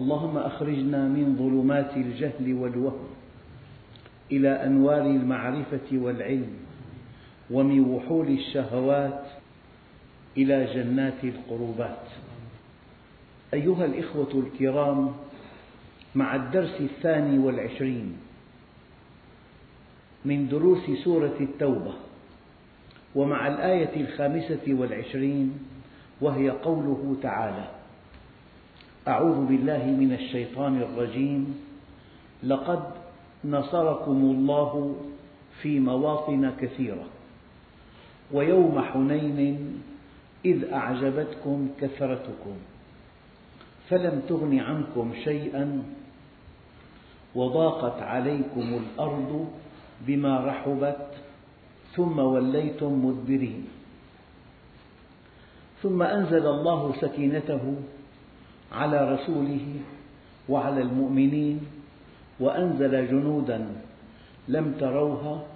اللهم أخرجنا من ظلمات الجهل والوهم إلى أنوار المعرفة والعلم ومن وحول الشهوات إلى جنات القربات. أيها الإخوة الكرام مع الدرس الثاني والعشرين من دروس سورة التوبة ومع الآية الخامسة والعشرين وهي قوله تعالى أعوذ بالله من الشيطان الرجيم. لقد نصركم الله في مواطن كثيرة. ويوم حنين إذ أعجبتكم كثرتكم. فلم تغن عنكم شيئا وضاقت عليكم الأرض بما رحبت ثم وليتم مدبرين. ثم أنزل الله سكينته على رسوله وعلى المؤمنين وأنزل جنودا لم تروها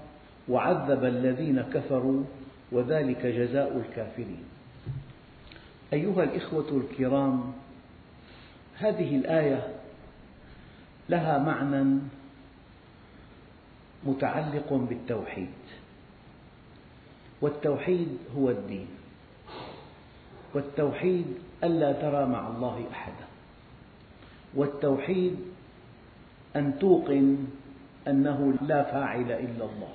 وعذب الذين كفروا وذلك جزاء الكافرين. أيها الإخوة الكرام هذه الآية لها معنى متعلق بالتوحيد والتوحيد هو الدين والتوحيد ألا ترى مع الله أحدا. والتوحيد أن توقن أنه لا فاعل إلا الله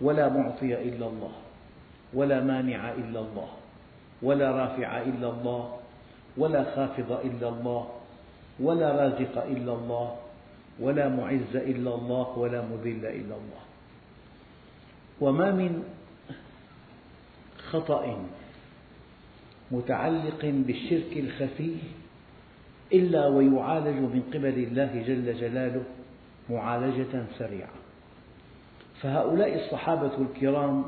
ولا معطي إلا الله ولا مانع إلا الله ولا رافع إلا الله ولا خافض إلا الله ولا رازق إلا الله ولا معز إلا الله ولا مذل إلا الله. وما من خطأ متعلق بالشرك الخفي إلا ويعالج من قبل الله جل جلاله معالجة سريعة. فهؤلاء الصحابة الكرام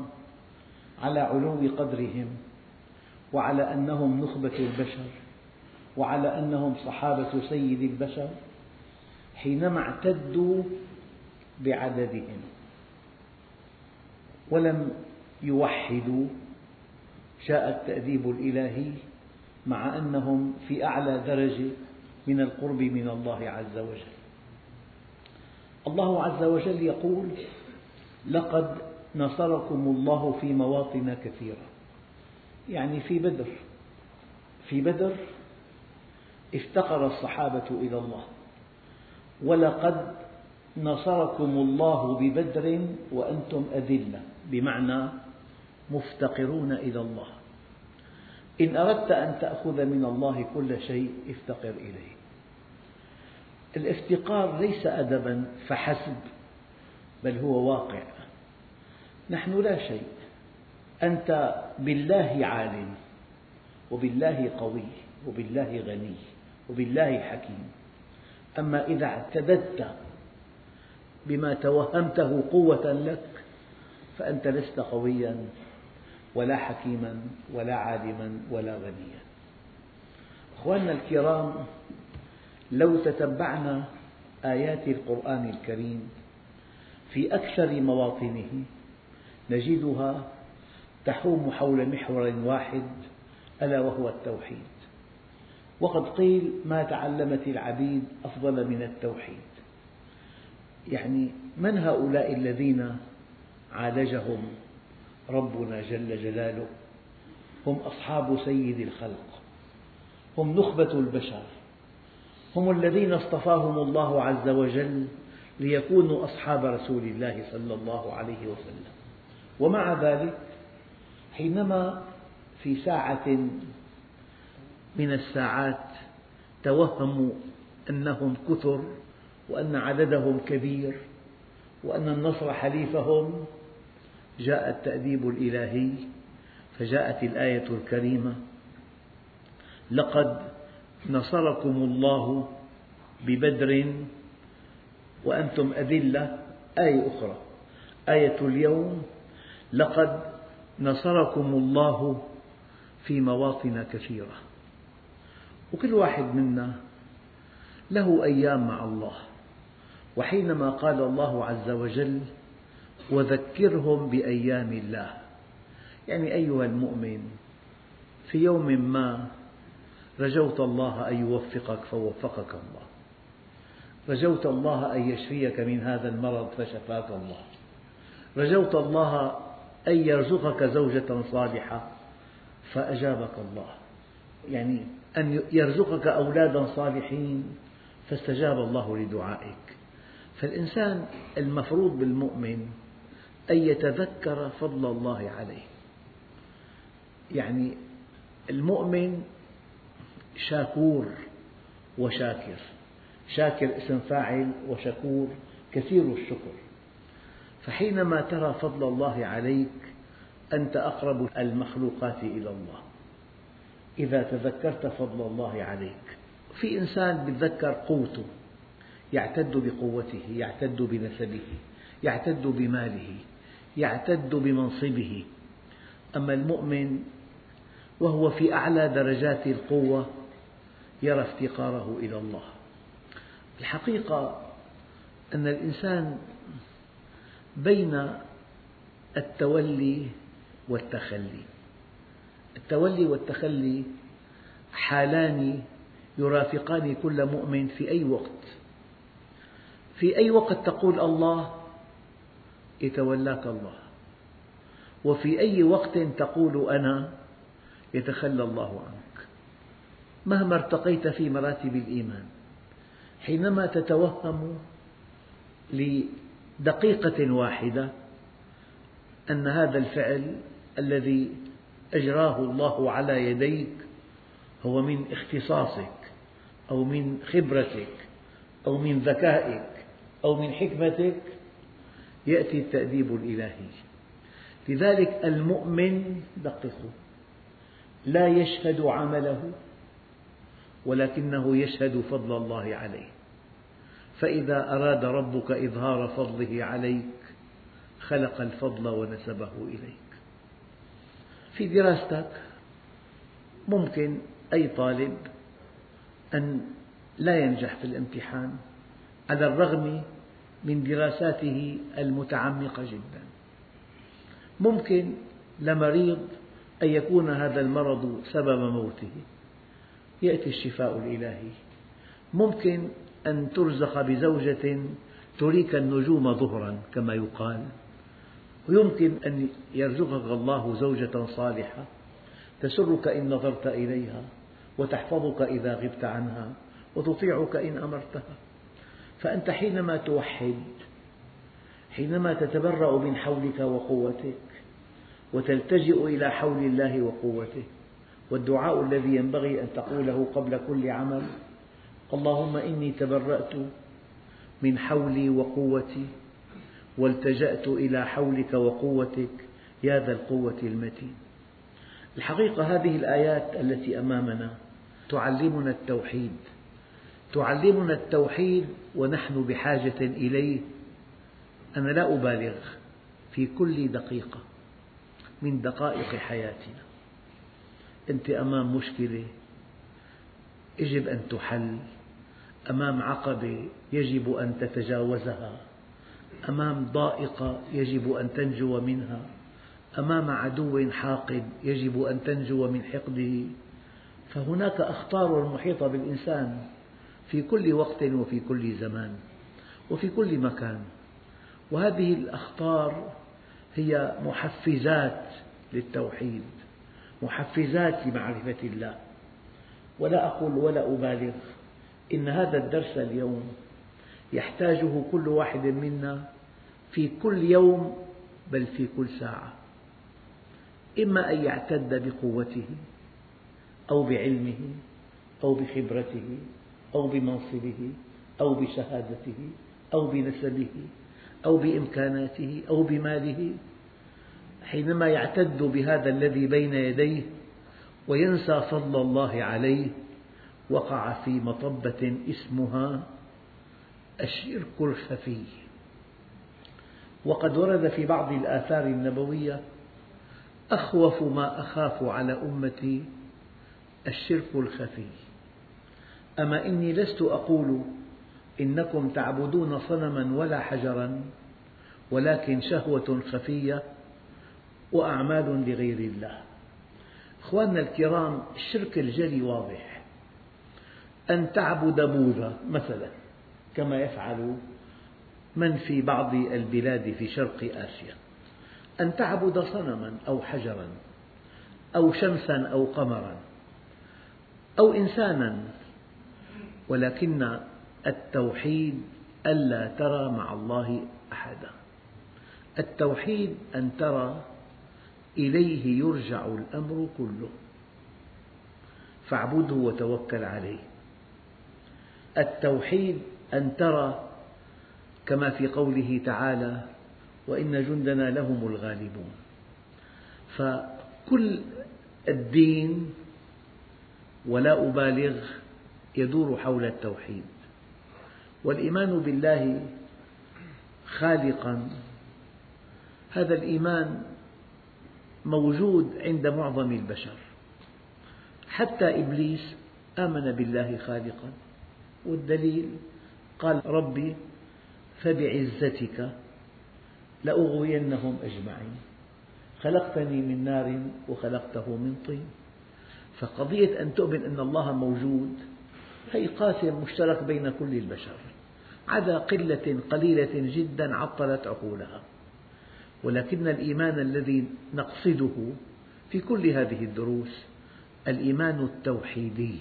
على علو قدرهم وعلى أنهم نخبة البشر وعلى أنهم صحابة سيد البشر حينما اعتدوا بعددهم ولم يوحدوا جاء التأديب الإلهي مع أنهم في أعلى درجة من القرب من الله عز وجل. الله عز وجل يقول لقد نصركم الله في مواطن كثيرة. يعني في بدر. في بدر افتقر الصحابة إلى الله. ولقد نصركم الله ببدر وأنتم أذلة. بمعنى مفتقرون إلى الله. إن أردت أن تأخذ من الله كل شيء افتقر إليه. الافتقار ليس أدبا فحسب بل هو واقع. نحن لا شيء. أنت بالله عالم وبالله قوي وبالله غني وبالله حكيم. أما إذا اعتددت بما توهمته قوة لك فأنت لست قويا. ولا حكيما ولا عالما ولا غنيا. أخواننا الكرام لو تتبعنا آيات القرآن الكريم في أكثر مواطنه نجدها تحوم حول محور واحد ألا وهو التوحيد. وقد قيل ما تعلمت العبيد أفضل من التوحيد. يعني من هؤلاء الذين عالجهم ربنا جل جلاله هم أصحاب سيد الخلق هم نخبة البشر هم الذين اصطفاهم الله عز وجل ليكونوا أصحاب رسول الله صلى الله عليه وسلم. ومع ذلك حينما في ساعة من الساعات توهموا أنهم كثر وأن عددهم كبير وأن النصر حليفهم جاء التأديب الإلهي فجاءت الآية الكريمة لقد نصركم الله ببدر وأنتم أذلة. آية أخرى آية اليوم لقد نصركم الله في مواطن كثيرة. وكل واحد منا له أيام مع الله وحينما قال الله عز وجل وذكرهم بأيام الله. يعني أيها المؤمن في يوم ما رجوت الله أن يوفقك فوفقك الله. رجوت الله أن يشفيك من هذا المرض فشفاك الله. رجوت الله أن يرزقك زوجة صالحة فأجابك الله. يعني أن يرزقك أولادا صالحين فاستجاب الله لدعائك. فالإنسان المفروض بالمؤمن أن يتذكر فضل الله عليه. يعني المؤمن شاكور وشاكر. شاكر اسم فاعل وشكور كثير الشكر. فحينما ترى فضل الله عليك أنت أقرب المخلوقات إلى الله. إذا تذكرت فضل الله عليك. في إنسان يتذكر قوته يعتد بقوته يعتد بنسبه يعتد بماله. يعتد بمنصبه. أما المؤمن وهو في أعلى درجات القوة يرى افتقاره إلى الله. الحقيقة أن الإنسان بين التولي والتخلي. التولي والتخلي حالان يرافقان كل مؤمن في أي وقت. في أي وقت تقول الله يتولاك الله. وفي أي وقت تقول أنا يتخلى الله عنك. مهما ارتقيت في مراتب الإيمان حينما تتوهم لدقيقة واحدة أن هذا الفعل الذي أجراه الله على يديك هو من اختصاصك أو من خبرتك أو من ذكائك أو من حكمتك يأتي التأديب الإلهي. لذلك المؤمن دققوا لا يشهد عمله ولكنه يشهد فضل الله عليه. فإذا أراد ربك إظهار فضله عليك خلق الفضل ونسبه إليك. في دراستك ممكن أي طالب أن لا ينجح في الامتحان على الرغم من دراساته المتعمقة جدا. ممكن لمريض أن يكون هذا المرض سبب موته. يأتي الشفاء الإلهي. ممكن أن ترزق بزوجة تريك النجوم ظهرا كما يقال. ويمكن أن يرزقك الله زوجة صالحة. تسرك إن نظرت إليها وتحفظك إذا غبت عنها وتطيعك إن أمرتها. فأنت حينما توحد حينما تتبرأ من حولك وقوتك وتلتجئ إلى حول الله وقوته والدعاء الذي ينبغي أن تقوله قبل كل عمل اللهم إني تبرأت من حولي وقوتي والتجأت إلى حولك وقوتك يا ذا القوة المتين. الحقيقة هذه الآيات التي أمامنا تعلمنا التوحيد تعلمنا التوحيد ونحن بحاجة إليه أنا لا أبالغ في كل دقيقة من دقائق حياتنا. أنت أمام مشكلة يجب أن تحل أمام عقبة يجب أن تتجاوزها أمام ضائقة يجب أن تنجو منها أمام عدو حاقد يجب أن تنجو من حقده. فهناك أخطار محيطة بالإنسان في كل وقت وفي كل زمان وفي كل مكان. وهذه الأخطار هي محفزات للتوحيد محفزات لمعرفة الله. ولا أقول ولا أبالغ إن هذا الدرس اليوم يحتاجه كل واحد منا في كل يوم بل في كل ساعة. إما أن يعتد بقوته أو بعلمه أو بخبرته أو بمنصبه أو بشهادته أو بنسبه أو بإمكاناته أو بماله. حينما يعتد بهذا الذي بين يديه وينسى فضل الله عليه وقع في مطبة اسمها الشرك الخفي. وقد ورد في بعض الآثار النبوية أخوف ما أخاف على أمتي الشرك الخفي. أما إني لست أقول إنكم تعبدون صنما ولا حجرا ولكن شهوة خفية وأعمال لغير الله. أخواننا الكرام الشرك الجلي واضح. أن تعبد بوذا مثلا كما يفعل من في بعض البلاد في شرق آسيا. أن تعبد صنما أو حجرا أو شمسا أو قمرا أو إنسانا ولكن التوحيد ألا ترى مع الله أحدا. التوحيد أن ترى إليه يرجع الأمر كله. فاعبده وتوكل عليه. التوحيد أن ترى كما في قوله تعالى وإن جندنا لهم الغالبون. فكل الدين ولا أبالغ يدور حول التوحيد. والإيمان بالله خالقا. هذا الإيمان موجود عند معظم البشر. حتى إبليس آمن بالله خالقا. والدليل قال ربي فبعزتك لأغوينهم أجمعين. خلقتني من نار وخلقته من طين. فقضية أن تؤمن أن الله موجود هي قاسم مشترك بين كل البشر. عدا قلة قليلة جدا عطلت عقولها. ولكن الإيمان الذي نقصده في كل هذه الدروس الإيمان التوحيدي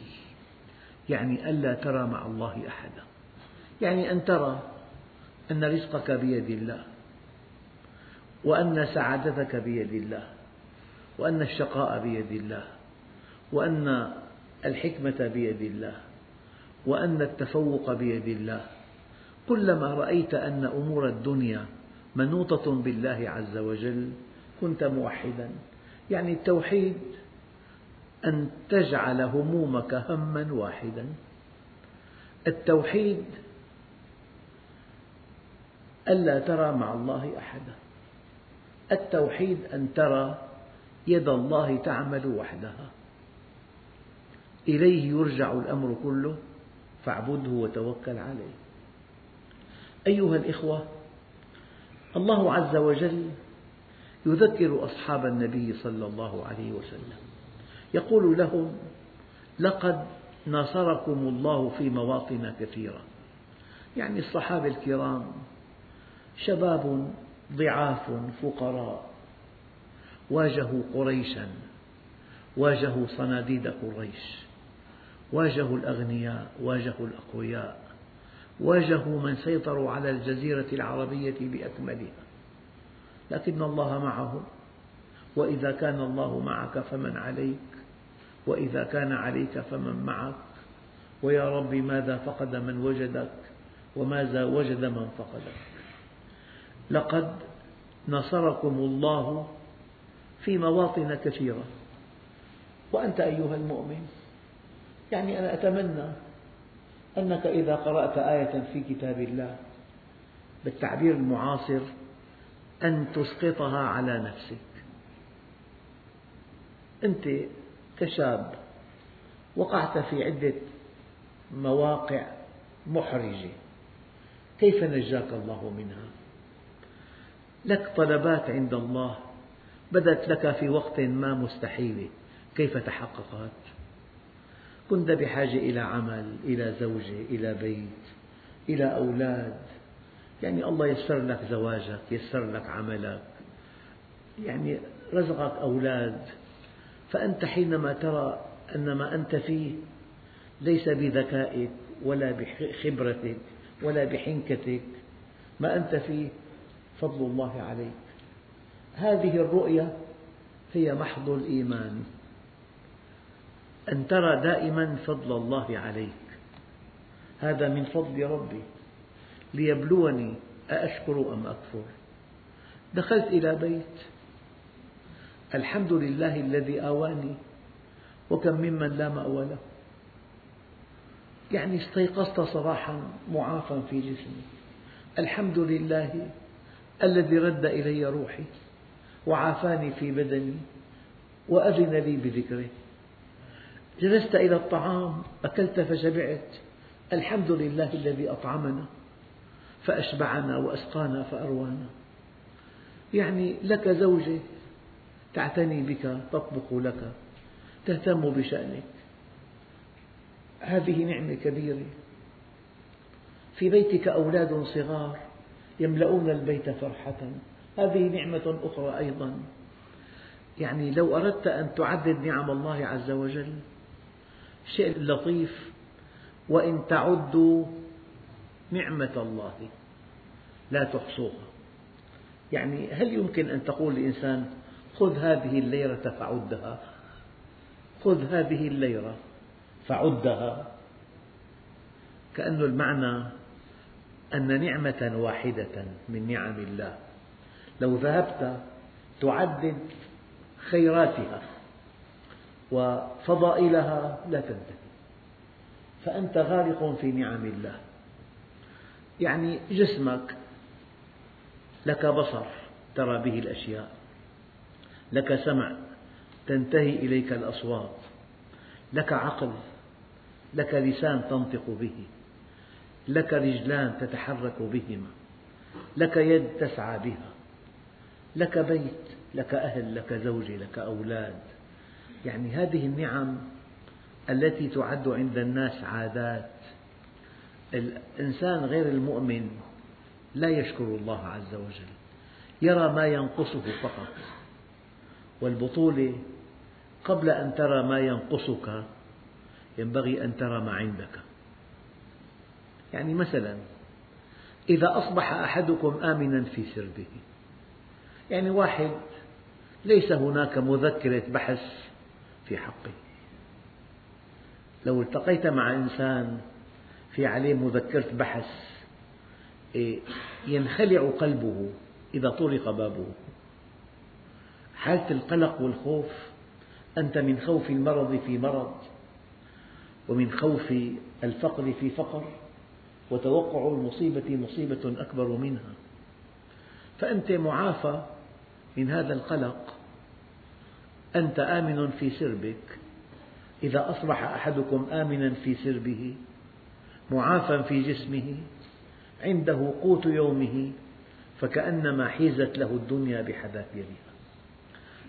يعني ألا ترى مع الله أحدا. يعني أن ترى أن رزقك بيد الله وأن سعادتك بيد الله وأن الشقاء بيد الله وأن الحكمة بيد الله. وأن التفوق بيد الله. كلما رأيت أن أمور الدنيا منوطة بالله عز وجل كنت موحدا. يعني التوحيد أن تجعل همومك هما واحدا. التوحيد ألا ترى مع الله أحدا. التوحيد أن ترى يد الله تعمل وحدها. إليه يرجع الأمر كله. فاعبده وتوكل عليه. أيها الإخوة الله عز وجل يذكر أصحاب النبي صلى الله عليه وسلم. يقول لهم لقد نصركم الله في مواطن كثيرة. يعني الصحابة الكرام شباب ضعاف فقراء واجهوا قريشا واجهوا صناديد قريش. واجهوا الأغنياء واجهوا الأقوياء واجهوا من سيطروا على الجزيرة العربية بأكملها. لكن الله معهم وإذا كان الله معك فمن عليك وإذا كان عليك فمن معك. ويا رب ماذا فقد من وجدك وماذا وجد من فقدك. لقد نصركم الله في مواطن كثيرة. وأنت أيها المؤمن يعني أنا أتمنى أنك إذا قرأت آية في كتاب الله بالتعبير المعاصر أن تسقطها على نفسك. أنت كشاب وقعت في عدة مواقع محرجة كيف نجاك الله منها؟ لك طلبات عند الله بدت لك في وقت ما مستحيلة كيف تحققت؟ كنت بحاجة إلى عمل إلى زوجة إلى بيت إلى أولاد. يعني الله يسر لك زواجك يسر لك عملك. يعني رزقك أولاد. فأنت حينما ترى أن ما أنت فيه ليس بذكائك ولا بخبرتك ولا بحنكتك ما أنت فيه فضل الله عليك. هذه الرؤية هي محض الإيمان. أن ترى دائما فضل الله عليك. هذا من فضل ربي. ليبلوني أأشكر أم أكفر؟ دخلت إلى بيت. الحمد لله الذي آواني وكم ممن لا مأوى له. يعني استيقظت صباحا معافى في جسمي. الحمد لله الذي رد إلي روحي وعافاني في بدني وأذن لي بذكره. جلست إلى الطعام أكلت فشبعت. الحمد لله الذي أطعمنا فأشبعنا وأسقانا فأروانا. يعني لك زوجة تعتني بك تطبخ لك تهتم بشأنك. هذه نعمة كبيرة. في بيتك أولاد صغار يملؤون البيت فرحة. هذه نعمة أخرى أيضا. يعني لو أردت أن تعدد نعم الله عز وجل شيء لطيف وإن تعدوا نعمة الله لا تحصوها. يعني هل يمكن أن تقول لإنسان خذ هذه الليرة فعدها خذ هذه الليرة فعدها كأن المعنى أن نعمة واحدة من نعم الله. لو ذهبت تعدد خيراتها. وفضائلها لا تنتهي. فأنت غارق في نعم الله. يعني جسمك لك بصر ترى به الأشياء لك سمع تنتهي إليك الأصوات لك عقل لك لسان تنطق به لك رجلان تتحرك بهما لك يد تسعى بها لك بيت لك أهل لك زوجة لك أولاد. يعني هذه النعم التي تعد عند الناس عادات. الإنسان غير المؤمن لا يشكر الله عز وجل يرى ما ينقصه فقط. والبطولة قبل أن ترى ما ينقصك ينبغي أن ترى ما عندك. يعني مثلا إذا أصبح أحدكم آمنا في سربه يعني واحد ليس هناك مذكرة بحث في حقه لو التقيت مع إنسان في عليه مذكرة بحث إيه، ينخلع قلبه إذا طرق بابه. حالة القلق والخوف أنت من خوف المرض في مرض ومن خوف الفقر في فقر وتوقع المصيبة مصيبة أكبر منها. فأنت معافى من هذا القلق أنت آمن في سربك. إذا أصبح أحدكم آمنا في سربه معافى في جسمه عنده قوت يومه فكأنما حيزت له الدنيا بحذافيرها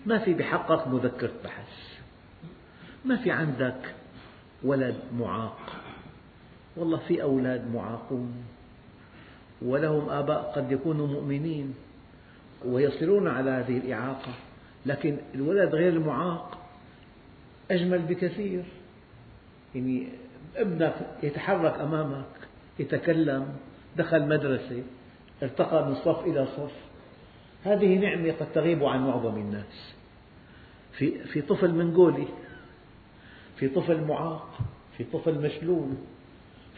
ما في بحقك مذكرة بحث. ما في عندك ولد معاق. والله في أولاد معاقون. ولهم آباء قد يكونوا مؤمنين ويصرون على هذه الإعاقة. لكن الولد غير المعاق أجمل بكثير. يعني ابنك يتحرك أمامك يتكلم دخل مدرسة ارتقى من صف إلى صف. هذه نعمة قد تغيب عن معظم الناس. في, في طفل منغولي في طفل معاق في طفل مشلول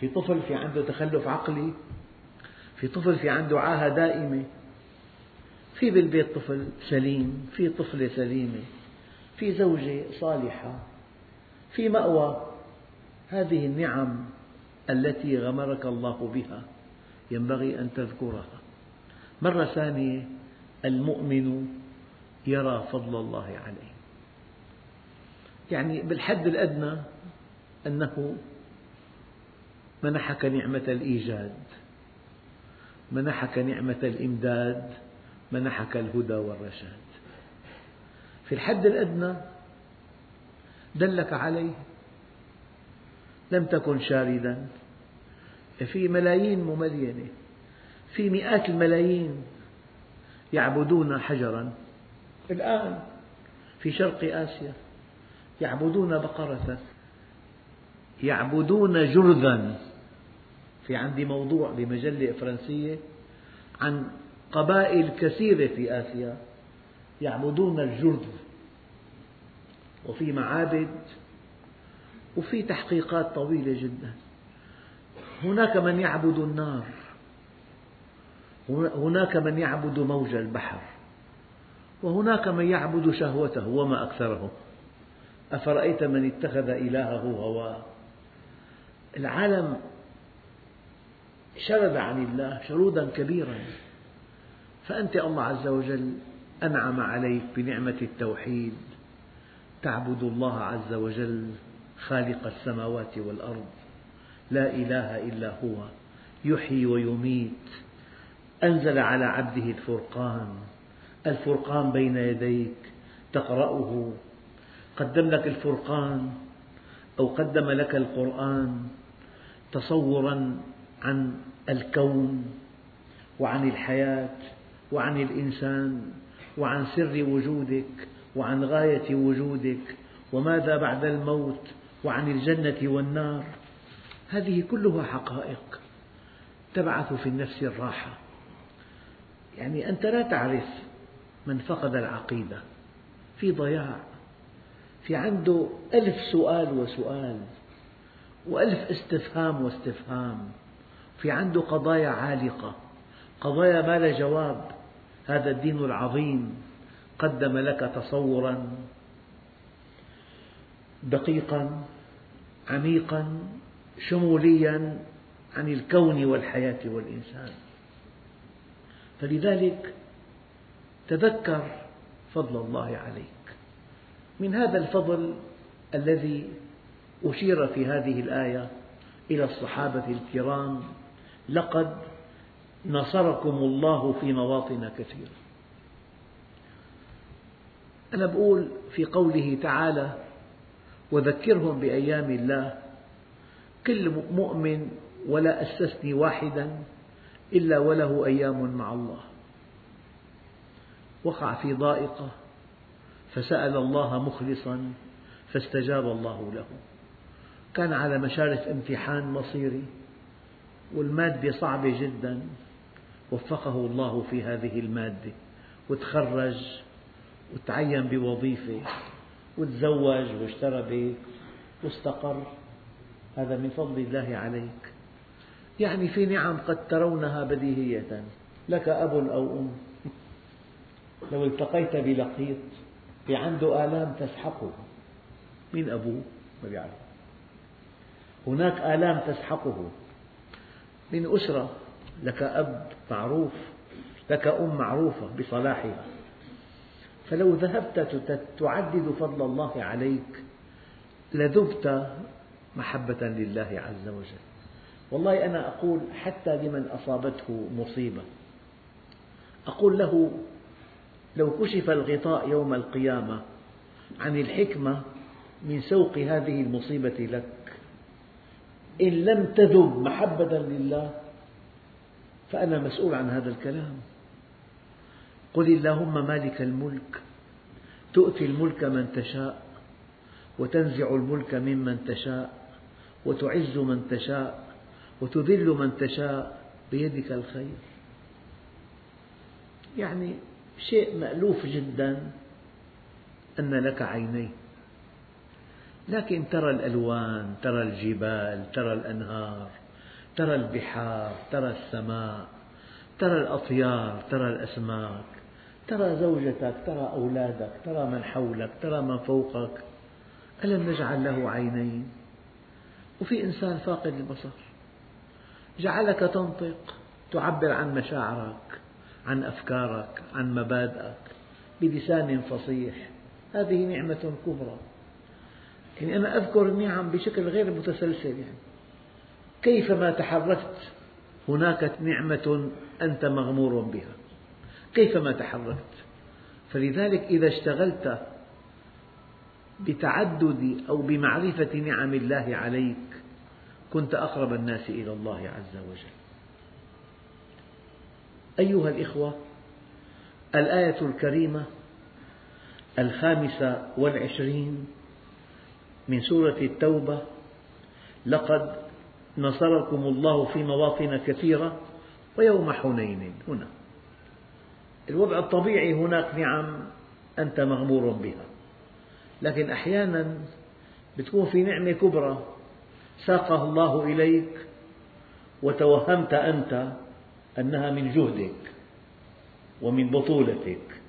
في طفل في عنده تخلف عقلي في طفل في عنده عاهة دائمة. في بالبيت طفل سليم في طفلة سليمة في زوجة صالحة في مأوى. هذه النعم التي غمرك الله بها ينبغي أن تذكرها. مرة ثانية المؤمن يرى فضل الله عليه. يعني بالحد الأدنى أنه منحك نعمة الإيجاد منحك نعمة الإمداد منحك الهدى والرشاد. في الحد الأدنى دلك عليه لم تكن شاردا. في ملايين مملينة في مئات الملايين يعبدون حجرا. الآن في شرق آسيا يعبدون بقرة يعبدون جرذا. في عندي موضوع بمجلة فرنسية عن قبائل كثيرة في آسيا يعبدون الجرذ وفي معابد وفي تحقيقات طويلة جدا. هناك من يعبد النار هناك من يعبد موج البحر وهناك من يعبد شهوته وما أكثرهم أفرأيت من اتخذ إلهه هواه؟ العالم شرد عن الله شرودا كبيرا. فأنت الله عز وجل أنعم عليك بنعمة التوحيد. تعبد الله عز وجل خالق السماوات والأرض. لا إله إلا هو يحيي ويميت. أنزل على عبده الفرقان. الفرقان بين يديك تقرأه. قدم لك الفرقان أو قدم لك القرآن تصورا عن الكون وعن الحياة. وعن الإنسان وعن سر وجودك وعن غاية وجودك وماذا بعد الموت وعن الجنة والنار. هذه كلها حقائق تبعث في النفس الراحة. يعني أنت لا تعرف من فقد العقيدة. في ضياع في عنده ألف سؤال وسؤال وألف استفهام واستفهام في عنده قضايا عالقة قضايا ما لا جواب. هذا الدين العظيم قدم لك تصورا دقيقا عميقا شموليا عن الكون والحياة والإنسان. فلذلك تذكر فضل الله عليك. من هذا الفضل الذي أشير في هذه الآية إلى الصحابة الكرام لقد نصركم الله في مواطن كثيرة أنا أقول في قوله تعالى وذكرهم بأيام الله كل مؤمن ولا أستثني واحدا إلا وله أيام مع الله. وقع في ضائقة فسأل الله مخلصا فاستجاب الله له. كان على مشارف امتحان مصيري والمادة صعبة جدا. وفقه الله في هذه المادة وتخرج وتعين بوظيفة وتزوج واشترى بيت واستقر. هذا من فضل الله عليك. يعني في نعم قد ترونها بديهية لك أب أو أم. لو التقيت بلقيط عنده آلام تسحقه. مين أبوه؟ ما بيعرف. هناك آلام تسحقه. من أسرة لك أب معروف لك أم معروفة بصلاحها. فلو ذهبت تعدد فضل الله عليك لذبت محبة لله عز وجل. والله أنا أقول حتى لمن أصابته مصيبة. أقول له لو كشف الغطاء يوم القيامة عن الحكمة من سوق هذه المصيبة لك إن لم تذب محبة لله فأنا مسؤول عن هذا الكلام. قل اللهم مالك الملك تؤتي الملك من تشاء وتنزع الملك ممن تشاء وتعز من تشاء وتذل من تشاء بيدك الخير. يعني شيء مألوف جدا أن لك عينين. لكن ترى الألوان ترى الجبال ترى الأنهار ترى البحار ترى السماء ترى الأطيار ترى الأسماك ترى زوجتك ترى أولادك ترى من حولك ترى من فوقك. ألم نجعل له عينين؟ وفي إنسان فاقد البصر. جعلك تنطق تعبر عن مشاعرك عن أفكارك عن مبادئك بلسان فصيح. هذه نعمة كبرى. يعني أنا أذكر النعم بشكل غير متسلسل يعني. كيفما تحركت هناك نعمة أنت مغمور بها. كيفما تحركت. فلذلك إذا اشتغلت بتعدد أو بمعرفة نعم الله عليك كنت أقرب الناس إلى الله عز وجل. أيها الإخوة الآية الكريمة الخامسة والعشرين من سورة التوبة لقد نصركم الله في مواطن كثيرة ويوم حنين. هنا. الوضع الطبيعي هناك نعم أنت مغمور بها. لكن أحيانا بتكون في نعمة كبرى ساقها الله إليك وتوهمت أنت أنها من جهدك ومن بطولتك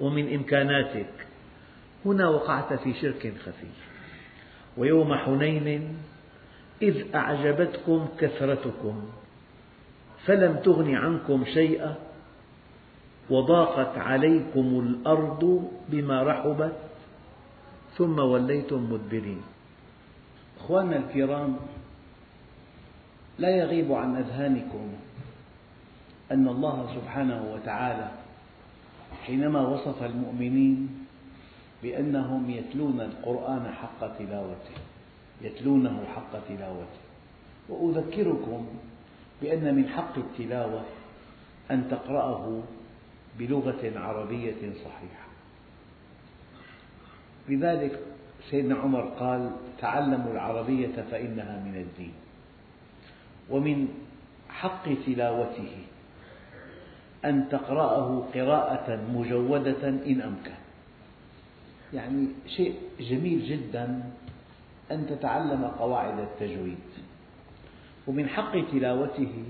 ومن إمكاناتك. هنا وقعت في شرك خفي. ويوم حنين إذ أعجبتكم كثرتكم فلم تغن عنكم شيئا وضاقت عليكم الأرض بما رحبت ثم وليتم مدبرين. أخواننا الكرام لا يغيب عن أذهانكم أن الله سبحانه وتعالى حينما وصف المؤمنين بأنهم يتلون القرآن حق تلاوته. يتلونه حق تلاوته. وأذكركم بأن من حق التلاوة أن تقرأه بلغة عربية صحيحة. لذلك سيدنا عمر قال تعلموا العربية فإنها من الدين. ومن حق تلاوته أن تقرأه قراءة مجودة إن أمكن. يعني شيء جميل جدا أن تتعلم قواعد التجويد ومن حق تلاوته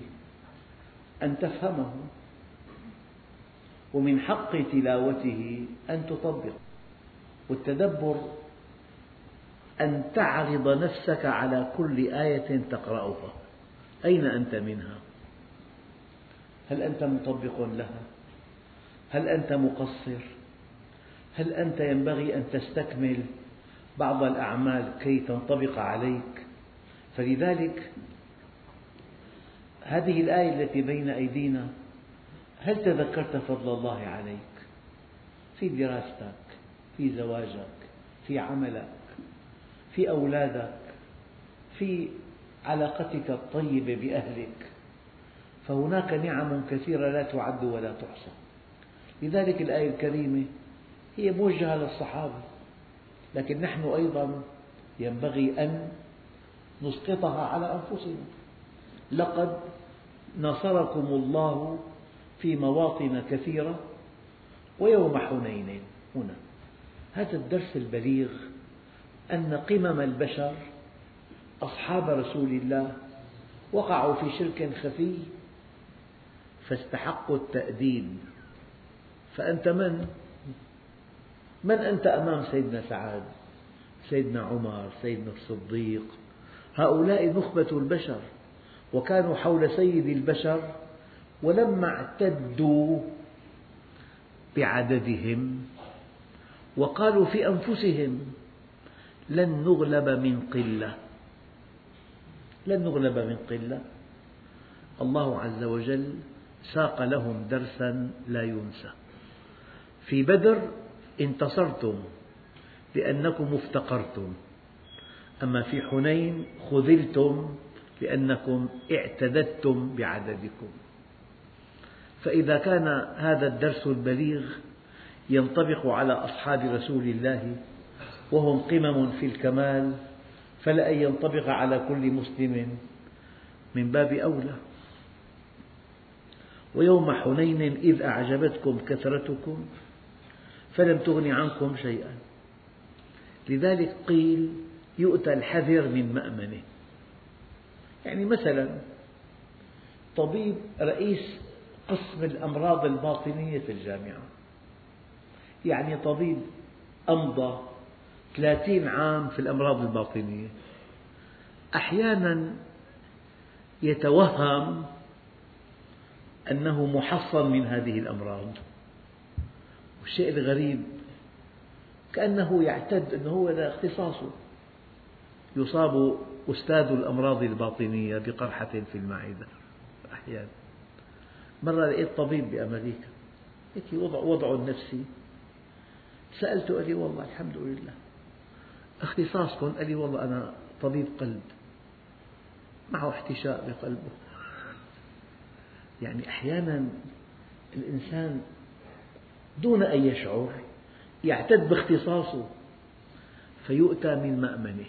أن تفهمه ومن حق تلاوته أن تطبق والتدبر أن تعرض نفسك على كل آية تقرأها أين أنت منها؟ هل أنت مطبق لها؟ هل أنت مقصر؟ هل أنت ينبغي أن تستكمل بعض الأعمال كي تنطبق عليك؟ فلذلك هذه الآية التي بين أيدينا هل تذكرت فضل الله عليك؟ في دراستك في زواجك في عملك في أولادك في علاقتك الطيبة بأهلك. فهناك نعم كثيرة لا تعد ولا تحصى. لذلك الآية الكريمة هي موجهة للصحابة. لكن نحن أيضا ينبغي أن نسقطها على أنفسنا. لقد نصركم الله في مواطن كثيرة ويوم حنين هنا. هذا الدرس البليغ أن قمم البشر أصحاب رسول الله وقعوا في شرك خفي فاستحقوا التأديب. فأنت من؟ من أنت أمام سيدنا سعد سيدنا عمر سيدنا الصديق؟ هؤلاء نخبة البشر وكانوا حول سيد البشر ولما اعتدوا بعددهم وقالوا في أنفسهم لن نغلب من قلة. لن نغلب من قلة. الله عز وجل ساق لهم درسا لا ينسى. في بدر انتصرتم لأنكم افتقرتم. أما في حنين خذلتم لأنكم اعتددتم بعددكم. فإذا كان هذا الدرس البليغ ينطبق على أصحاب رسول الله وهم قمم في الكمال فلأن ينطبق على كل مسلم من باب أولى. ويوم حنين إذ أعجبتكم كثرتكم فلم تغن عنكم شيئا. لذلك قيل يؤتى الحذر من مأمنه. يعني مثلا طبيب رئيس قسم الأمراض الباطنية في الجامعة. يعني طبيب أمضى ثلاثين عام في الأمراض الباطنية. أحيانا يتوهم أنه محصن من هذه الأمراض. والشيء الغريب كأنه يعتد أنه هو هذا اختصاصه يصاب أستاذ الأمراض الباطنية بقرحة في المعدة أحيانا. مرة لقيت طبيب بأمريكا. هيك وضع وضعه النفسي. سألته قال لي والله الحمد لله. اختصاصكم قال لي والله أنا طبيب قلب. معه احتشاء بقلبه. يعني أحيانا الإنسان دون أن يشعر يعتد باختصاصه فيؤتى من مأمنه.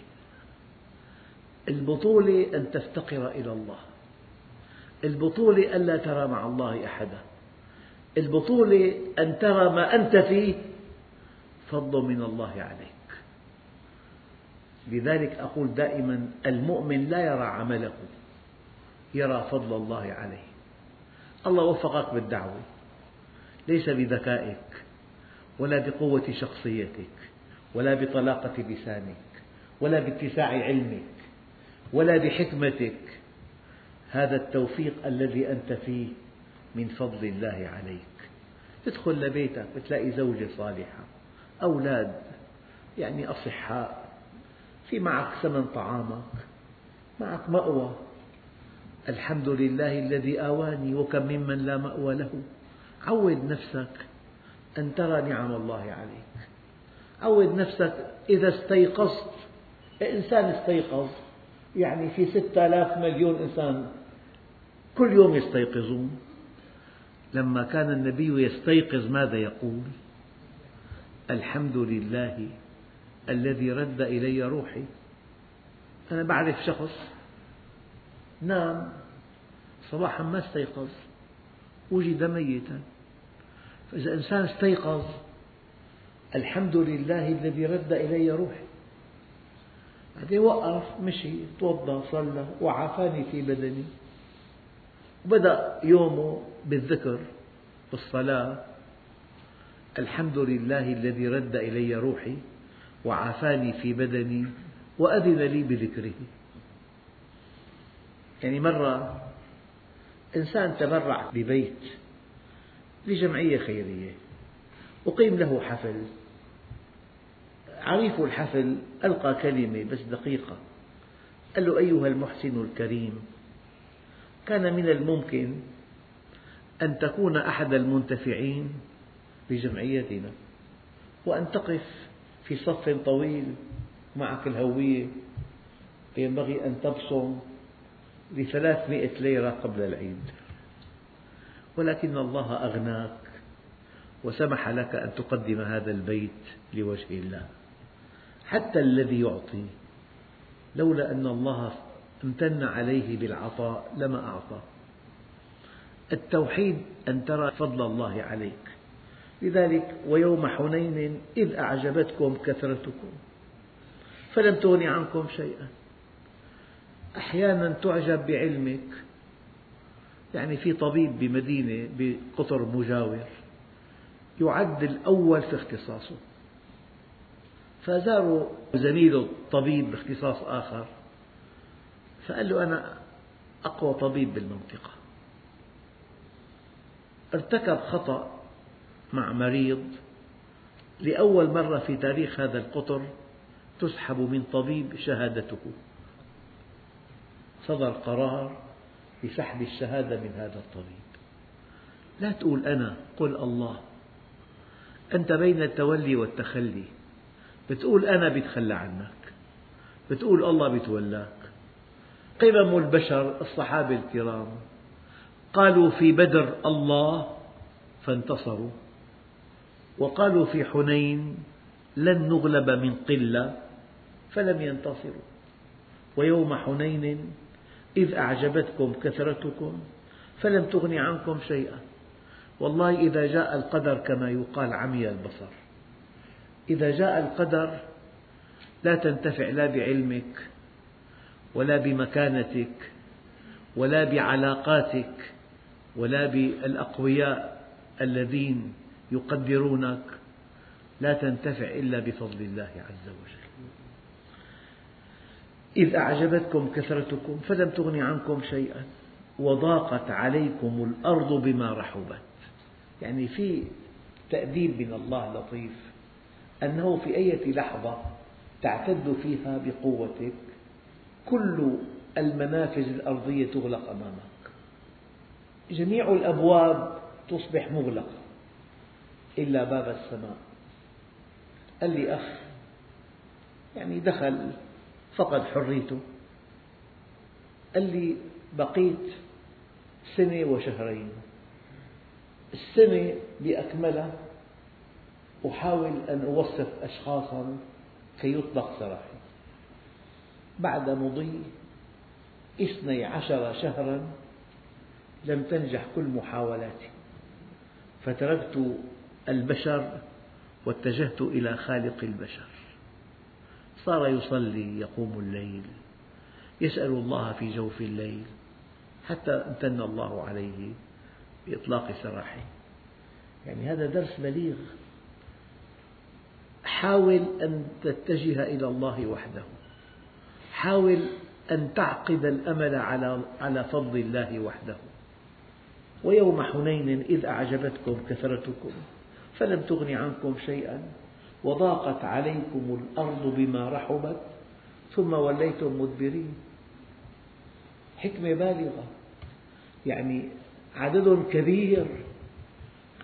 البطولة أن تفتقر إلى الله. البطولة ألا ترى مع الله أحدا. البطولة أن ترى ما أنت فيه فضل من الله عليك. لذلك أقول دائما المؤمن لا يرى عمله يرى فضل الله عليه. الله وفقك بالدعوة. ليس بذكائك ولا بقوة شخصيتك ولا بطلاقة لسانك ولا باتساع علمك ولا بحكمتك. هذا التوفيق الذي أنت فيه من فضل الله عليك. تدخل لبيتك بتلاقي زوجة صالحة أولاد يعني أصحاء في معك ثمن طعامك معك مأوى. الحمد لله الذي آواني وكم ممن لا مأوى له. عود نفسك أن ترى نعم الله عليك. عود نفسك إذا استيقظت إنسان استيقظ يعني في ستة آلاف مليون إنسان كل يوم يستيقظون. لما كان النبي يستيقظ ماذا يقول؟ الحمد لله الذي رد إلي روحي. أنا بعرف شخص نام صباحا ما استيقظ وجد ميتا. فإذا إنسان استيقظ الحمد لله الذي رد إلي روحي. بعدين وقف مشي توضأ صلى وعافاني في بدني. وبدأ يومه بالذكر بالصلاة. الحمد لله الذي رد إلي روحي وعافاني في بدني وأذن لي بذكره. يعني مرة إنسان تبرع ببيت لجمعية خيرية. أقيم له حفل. عريف الحفل ألقى كلمة بس دقيقة. قال له أيها المحسن الكريم كان من الممكن أن تكون أحد المنتفعين بجمعيتنا وأن تقف في صف طويل معك الهوية. ينبغي أن تبصم بثلاثمئة ليرة قبل العيد. ولكن الله أغناك وسمح لك أن تقدم هذا البيت لوجه الله. حتى الذي يعطي لولا أن الله امتن عليه بالعطاء لما أعطى. التوحيد أن ترى فضل الله عليك. لذلك ويوم حنين إذ أعجبتكم كثرتكم فلم تغن عنكم شيئا. أحيانا تعجب بعلمك يعني في طبيب بمدينة بقطر مجاور يعد الأول في اختصاصه. فزاروا زميله طبيب باختصاص آخر فقال له أنا أقوى طبيب بالمنطقة. ارتكب خطأ مع مريض لأول مرة في تاريخ هذا القطر تسحب من طبيب شهادته. صدر قرار بسحب الشهادة من هذا الطبيب لا تقول أنا قل الله. أنت بين التولي والتخلي. بتقول أنا بتخلى عنك. بتقول الله بيتولاك. قمم البشر الصحابة الكرام؟ قالوا في بدر الله فانتصروا. وقالوا في حنين لن نغلب من قلة فلم ينتصروا. ويوم حنين إذ أعجبتكم كثرتكم فلم تغن عنكم شيئا. والله إذا جاء القدر كما يقال عمي البصر. إذا جاء القدر لا تنتفع لا بعلمك ولا بمكانتك ولا بعلاقاتك ولا بالأقوياء الذين يقدرونك. لا تنتفع إلا بفضل الله عز وجل. إذ أعجبتكم كثرتكم فلم تغن عنكم شيئا وضاقت عليكم الأرض بما رحبت. يعني في تأديب من الله لطيف أنه في أي لحظة تعتد فيها بقوتك كل المنافذ الأرضية تغلق أمامك. جميع الأبواب تصبح مغلقة إلا باب السماء. قال لي أخ يعني دخل فقد حريته قال لي بقيت سنة وشهرين. السنة بأكملها أحاول أن أوظف أشخاصا كي يطلق سراحي. بعد مضي اثني عشر شهرا لم تنجح كل محاولاتي. فتركت البشر واتجهت إلى خالق البشر. صار يصلي يقوم الليل يسأل الله في جوف الليل حتى امتن الله عليه بإطلاق سراحه. يعني هذا درس بليغ. حاول أن تتجه إلى الله وحده. حاول أن تعقد الأمل على فضل الله وحده. ويوم حنين إذ أعجبتكم كثرتكم فلم تغن عنكم شيئا. وضاقت عليكم الأرض بما رحبت ثم وليتم مدبرين. حكمة بالغة. يعني عدد كبير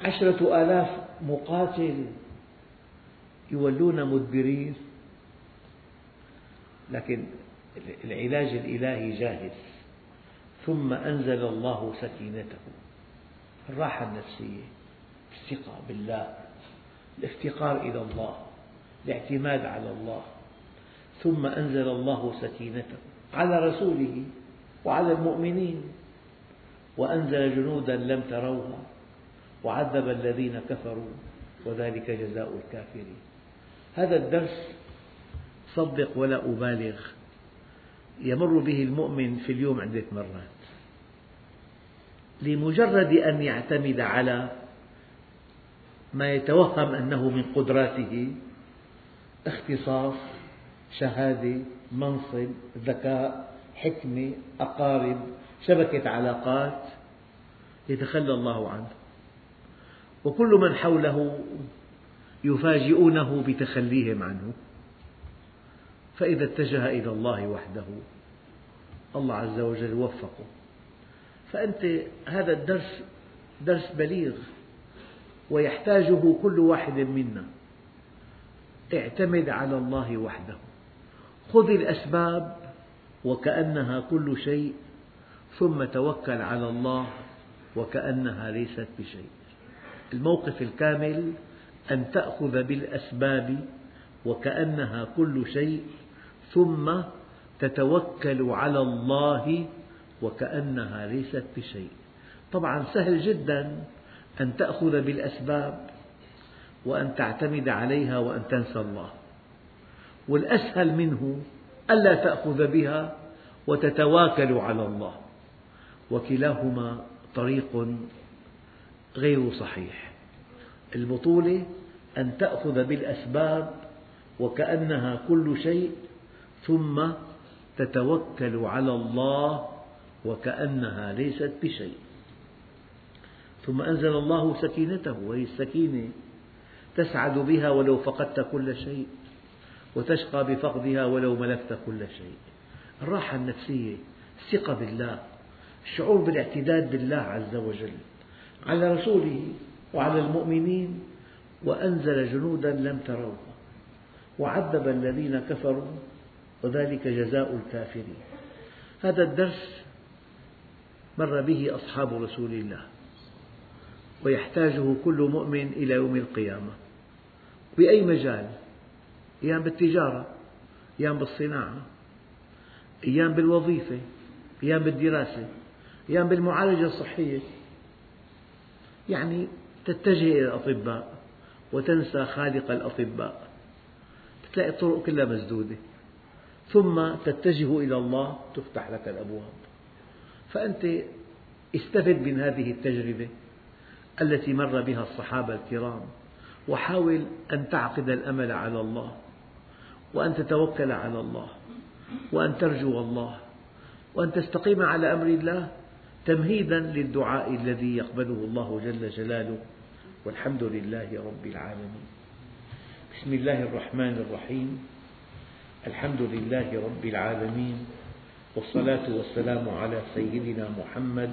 عشرة آلاف مقاتل يولون مدبرين. لكن العلاج الإلهي جاهز. ثم أنزل الله سكينته. الراحة النفسية. الثقة بالله. الافتقار إلى الله الاعتماد على الله. ثم أنزل الله سكينته على رسوله وعلى المؤمنين. وأنزل جنودا لم تروها وعذب الذين كفروا وذلك جزاء الكافرين. هذا الدرس صدق ولا أبالغ يمر به المؤمن في اليوم عدة مرات لمجرد أن يعتمد على ما يتوهم أنه من قدراته اختصاص شهادة منصب ذكاء حكمة أقارب شبكة علاقات يتخلى الله عنه. وكل من حوله يفاجئونه بتخليهم عنه. فإذا اتجه إلى الله وحده الله عز وجل وفقه. فأنت هذا الدرس درس بليغ. ويحتاجه كل واحد منا. اعتمد على الله وحده. خذ الأسباب وكأنها كل شيء ثم توكل على الله وكأنها ليست بشيء. الموقف الكامل أن تأخذ بالأسباب وكأنها كل شيء ثم تتوكل على الله وكأنها ليست بشيء. طبعا سهل جدا أن تأخذ بالأسباب وأن تعتمد عليها وأن تنسى الله. والأسهل منه ألا تأخذ بها وتتواكل على الله. وكلاهما طريق غير صحيح. البطولة أن تأخذ بالأسباب وكأنها كل شيء ثم تتوكل على الله وكأنها ليست بشيء. ثم أنزل الله سكينته وهي السكينة تسعد بها ولو فقدت كل شيء وتشقى بفقدها ولو ملكت كل شيء. الراحة النفسية الثقة بالله الشعور بالاعتداد بالله عز وجل على رسوله وعلى المؤمنين وأنزل جنودا لم تروها وعذب الذين كفروا وذلك جزاء الكافرين. هذا الدرس مر به أصحاب رسول الله. ويحتاجه كل مؤمن إلى يوم القيامة. بأي مجال؟ أيام بالتجارة أيام بالصناعة أيام بالوظيفة أيام بالدراسة أيام بالمعالجة الصحية. يعني تتجه إلى الأطباء وتنسى خالق الأطباء. تلاقي الطرق كلها مسدودة. ثم تتجه إلى الله تفتح لك الأبواب. فأنت استفد من هذه التجربة. التي مر بها الصحابة الكرام وحاول أن تعقد الأمل على الله وأن تتوكل على الله وأن ترجو الله وأن تستقيم على أمر الله تمهيدا للدعاء الذي يقبله الله جل جلاله. والحمد لله رب العالمين. بسم الله الرحمن الرحيم. الحمد لله رب العالمين. والصلاة والسلام على سيدنا محمد